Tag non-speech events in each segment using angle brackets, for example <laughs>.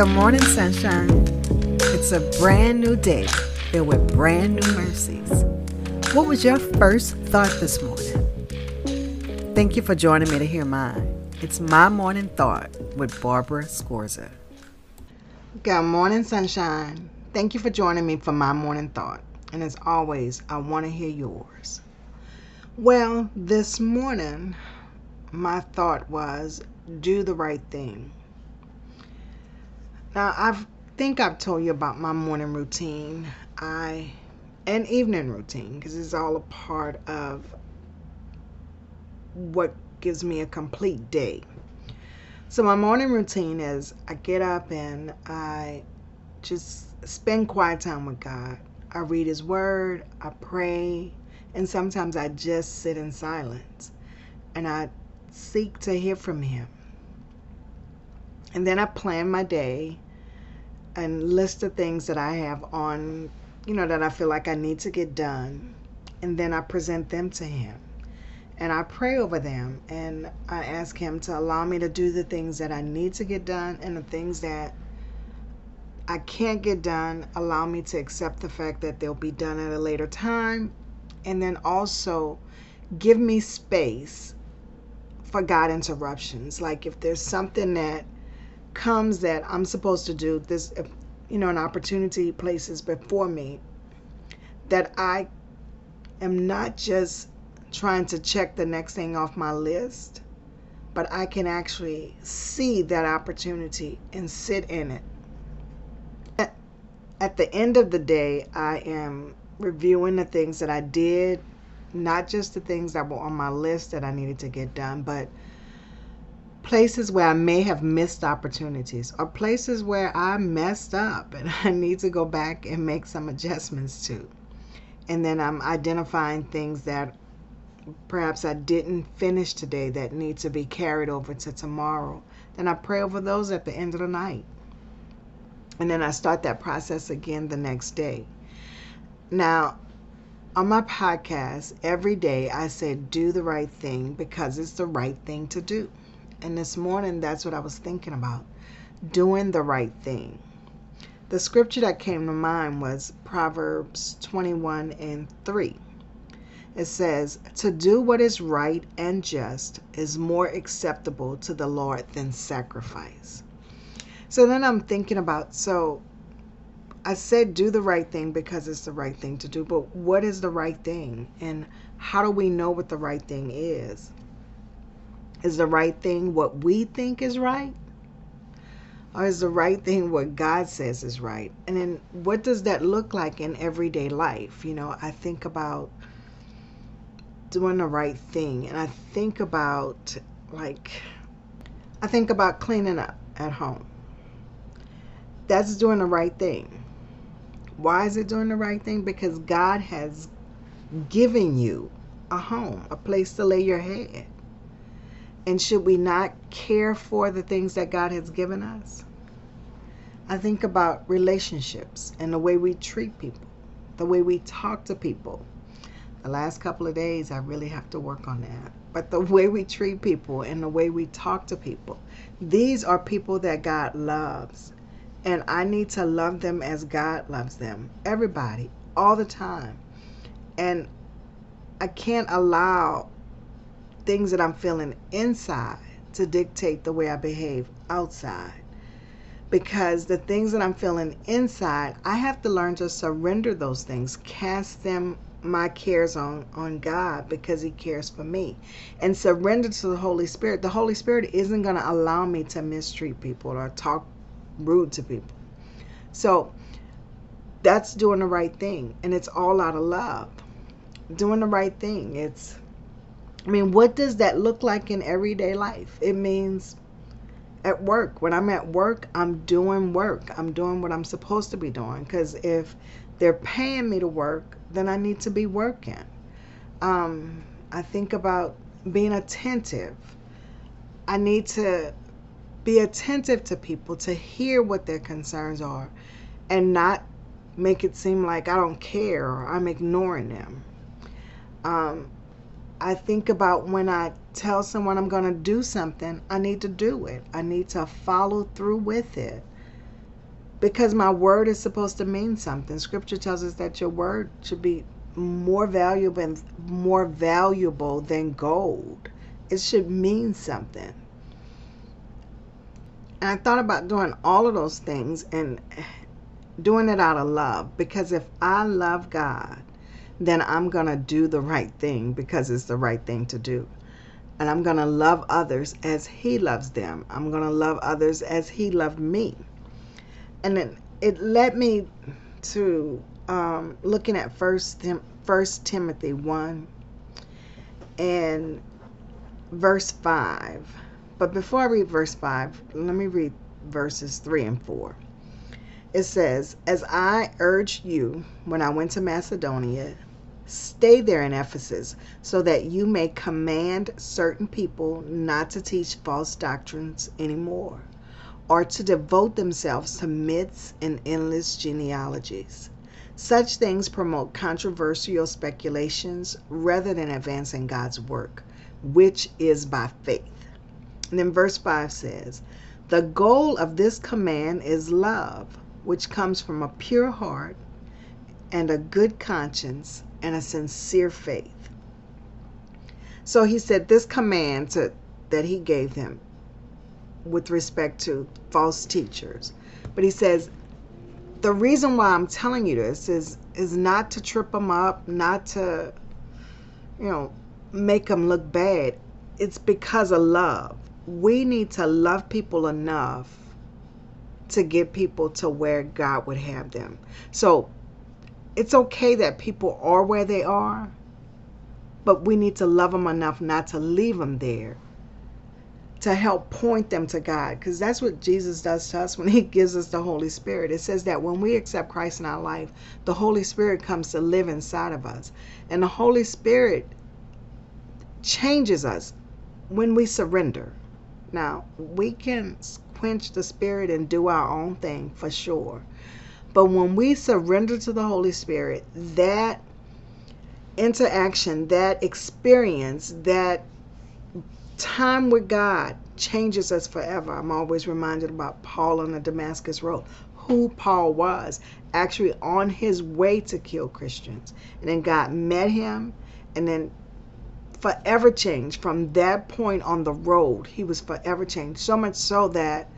Good morning, sunshine. It's a brand new day filled with brand new mercies. What was your first thought this morning? Thank you for joining me to hear mine. It's my morning thought with Barbara Scorza. Good morning, sunshine. Thank you for joining me for my morning thought. And as always, I want to hear yours. Well, this morning, my thought was do the right thing. Now, I think I've told you about my morning routine. I and evening routine because it's all a part of what gives me a complete day. So my morning routine is I get up and I just spend quiet time with God. I read his word, I pray, and sometimes I just sit in silence and I seek to hear from him. And then I plan my day and list the things that I have on, you know, that I feel like I need to get done. And then I present them to Him. And I pray over them and I ask Him to allow me to do the things that I need to get done and the things that I can't get done, allow me to accept the fact that they'll be done at a later time. And then also give me space for God interruptions. Like if there's something that comes that I'm supposed to do, this, uh, you know, an opportunity places before me, that I am not just trying to check the next thing off my list, but I can actually see that opportunity and sit in it. At, at the end of the day, I am reviewing the things that I did, not just the things that were on my list that I needed to get done, but places where I may have missed opportunities or places where I messed up and <laughs> I need to go back and make some adjustments to. And then I'm identifying things that perhaps I didn't finish today that need to be carried over to tomorrow. Then I pray over those at the end of the night. And then I start that process again the next day. Now, on my podcast, every day I say, do the right thing because it's the right thing to do. And this morning, that's what I was thinking about doing the right thing. The scripture that came to mind was Proverbs 21 and 3. It says, To do what is right and just is more acceptable to the Lord than sacrifice. So then I'm thinking about, so I said do the right thing because it's the right thing to do, but what is the right thing? And how do we know what the right thing is? Is the right thing what we think is right? Or is the right thing what God says is right? And then what does that look like in everyday life? You know, I think about doing the right thing and I think about like I think about cleaning up at home. That's doing the right thing. Why is it doing the right thing? Because God has given you a home, a place to lay your head. And should we not care for the things that God has given us? I think about relationships and the way we treat people, the way we talk to people. The last couple of days, I really have to work on that. But the way we treat people and the way we talk to people, these are people that God loves. And I need to love them as God loves them. Everybody, all the time. And I can't allow things that I'm feeling inside to dictate the way I behave outside. Because the things that I'm feeling inside, I have to learn to surrender those things, cast them my cares on on God because he cares for me and surrender to the Holy Spirit. The Holy Spirit isn't going to allow me to mistreat people or talk rude to people. So that's doing the right thing and it's all out of love. Doing the right thing. It's I mean, what does that look like in everyday life? It means at work. When I'm at work, I'm doing work. I'm doing what I'm supposed to be doing. Because if they're paying me to work, then I need to be working. Um, I think about being attentive. I need to be attentive to people to hear what their concerns are and not make it seem like I don't care or I'm ignoring them. Um, I think about when I tell someone I'm going to do something, I need to do it. I need to follow through with it. because my word is supposed to mean something. Scripture tells us that your word should be more valuable and more valuable than gold. It should mean something. And I thought about doing all of those things and doing it out of love because if I love God, then I'm going to do the right thing because it's the right thing to do. And I'm going to love others as He loves them. I'm going to love others as He loved me. And it, it led me to um, looking at First, Tim, First Timothy 1 and verse 5. But before I read verse 5, let me read verses 3 and 4. It says, As I urged you when I went to Macedonia, stay there in Ephesus, so that you may command certain people not to teach false doctrines anymore, or to devote themselves to myths and endless genealogies. Such things promote controversial speculations rather than advancing God's work, which is by faith. And then verse 5 says, The goal of this command is love, which comes from a pure heart and a good conscience and a sincere faith. So he said this command to, that he gave them with respect to false teachers. But he says, the reason why I'm telling you this is is not to trip them up, not to, you know, make them look bad. It's because of love we need to love people enough to get people to where God would have them. So it's okay that people are where they are, but we need to love them enough not to leave them there to help point them to God because that's what Jesus does to us when he <laughs> gives us the Holy Spirit. It says that when we accept Christ in our life, the Holy Spirit comes to live inside of us. And the Holy Spirit changes us when we surrender. Now, we can quench the spirit and do our own thing for sure. But when we surrender to the Holy Spirit, that interaction, that experience, that time with God changes us forever. I'm always reminded about Paul on the Damascus Road, who Paul was, actually on his way to kill Christians. And then God met him and then forever changed from that point on the road. He was forever changed. So much so that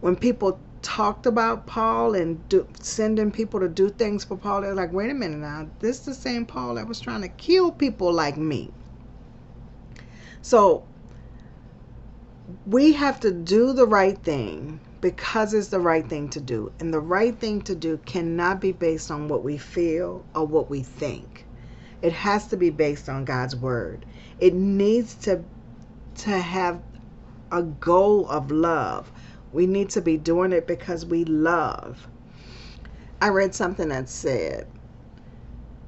when people talked about Paul and do, sending people to do things for Paul, they're like, wait a minute now, this is the same Paul that was trying to kill people like me. So we have to do the right thing because it's the right thing to do. And the right thing to do cannot be based on what we feel or what we think. It has to be based on God's word. It needs to to have a goal of love. We need to be doing it because we love. I read something that said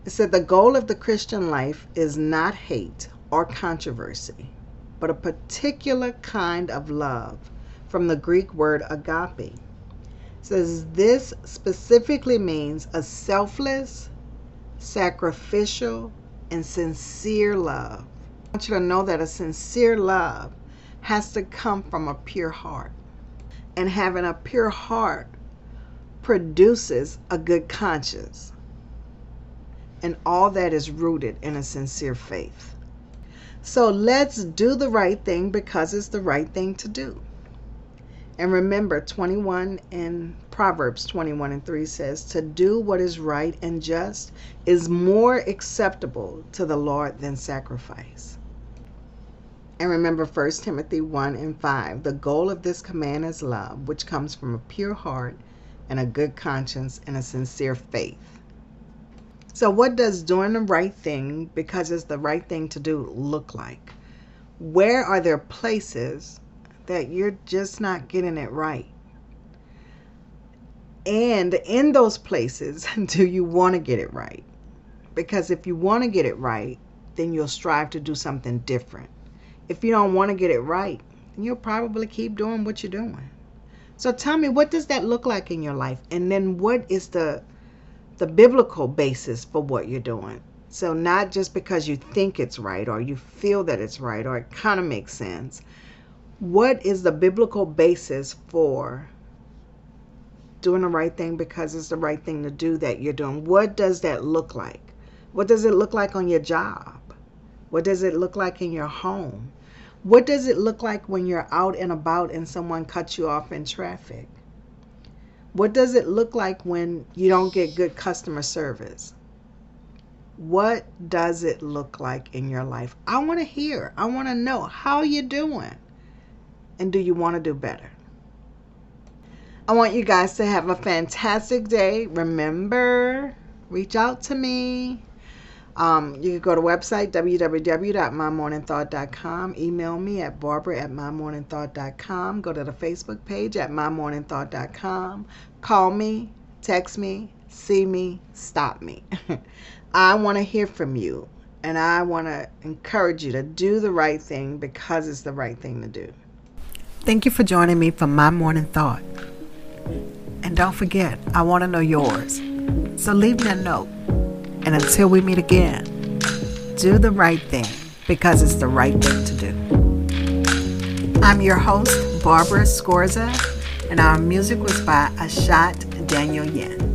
it said the goal of the Christian life is not hate or controversy, but a particular kind of love from the Greek word agape. It says this specifically means a selfless, sacrificial, and sincere love. I want you to know that a sincere love has to come from a pure heart. And having a pure heart produces a good conscience. And all that is rooted in a sincere faith. So let's do the right thing because it's the right thing to do. And remember, 21 in Proverbs 21 and 3 says, To do what is right and just is more acceptable to the Lord than sacrifice. And remember 1 Timothy 1 and 5 the goal of this command is love, which comes from a pure heart and a good conscience and a sincere faith. So, what does doing the right thing because it's the right thing to do look like? Where are there places that you're just not getting it right. And in those places, <laughs> do you want to get it right? Because if you want to get it right, then you'll strive to do something different. If you don't want to get it right, you'll probably keep doing what you're doing. So tell me, what does that look like in your life? And then what is the the biblical basis for what you're doing? So not just because you think it's right or you feel that it's right or it kind of makes sense, what is the biblical basis for doing the right thing because it's the right thing to do that you're doing. What does that look like? What does it look like on your job? What does it look like in your home? What does it look like when you're out and about and someone cuts you off in traffic? What does it look like when you don't get good customer service? What does it look like in your life? I want to hear. I want to know how you doing. And do you want to do better? I want you guys to have a fantastic day. Remember, reach out to me. Um, you can go to website www.mymorningthought.com. Email me at barbara at mymorningthought.com. Go to the Facebook page at mymorningthought.com. Call me, text me, see me, stop me. <laughs> I want to hear from you and I want to encourage you to do the right thing because it's the right thing to do. Thank you for joining me for my morning thought. And don't forget, I want to know yours. So leave me a note. And until we meet again, do the right thing because it's the right thing to do. I'm your host, Barbara Scorza, and our music was by Ashot Danielyan.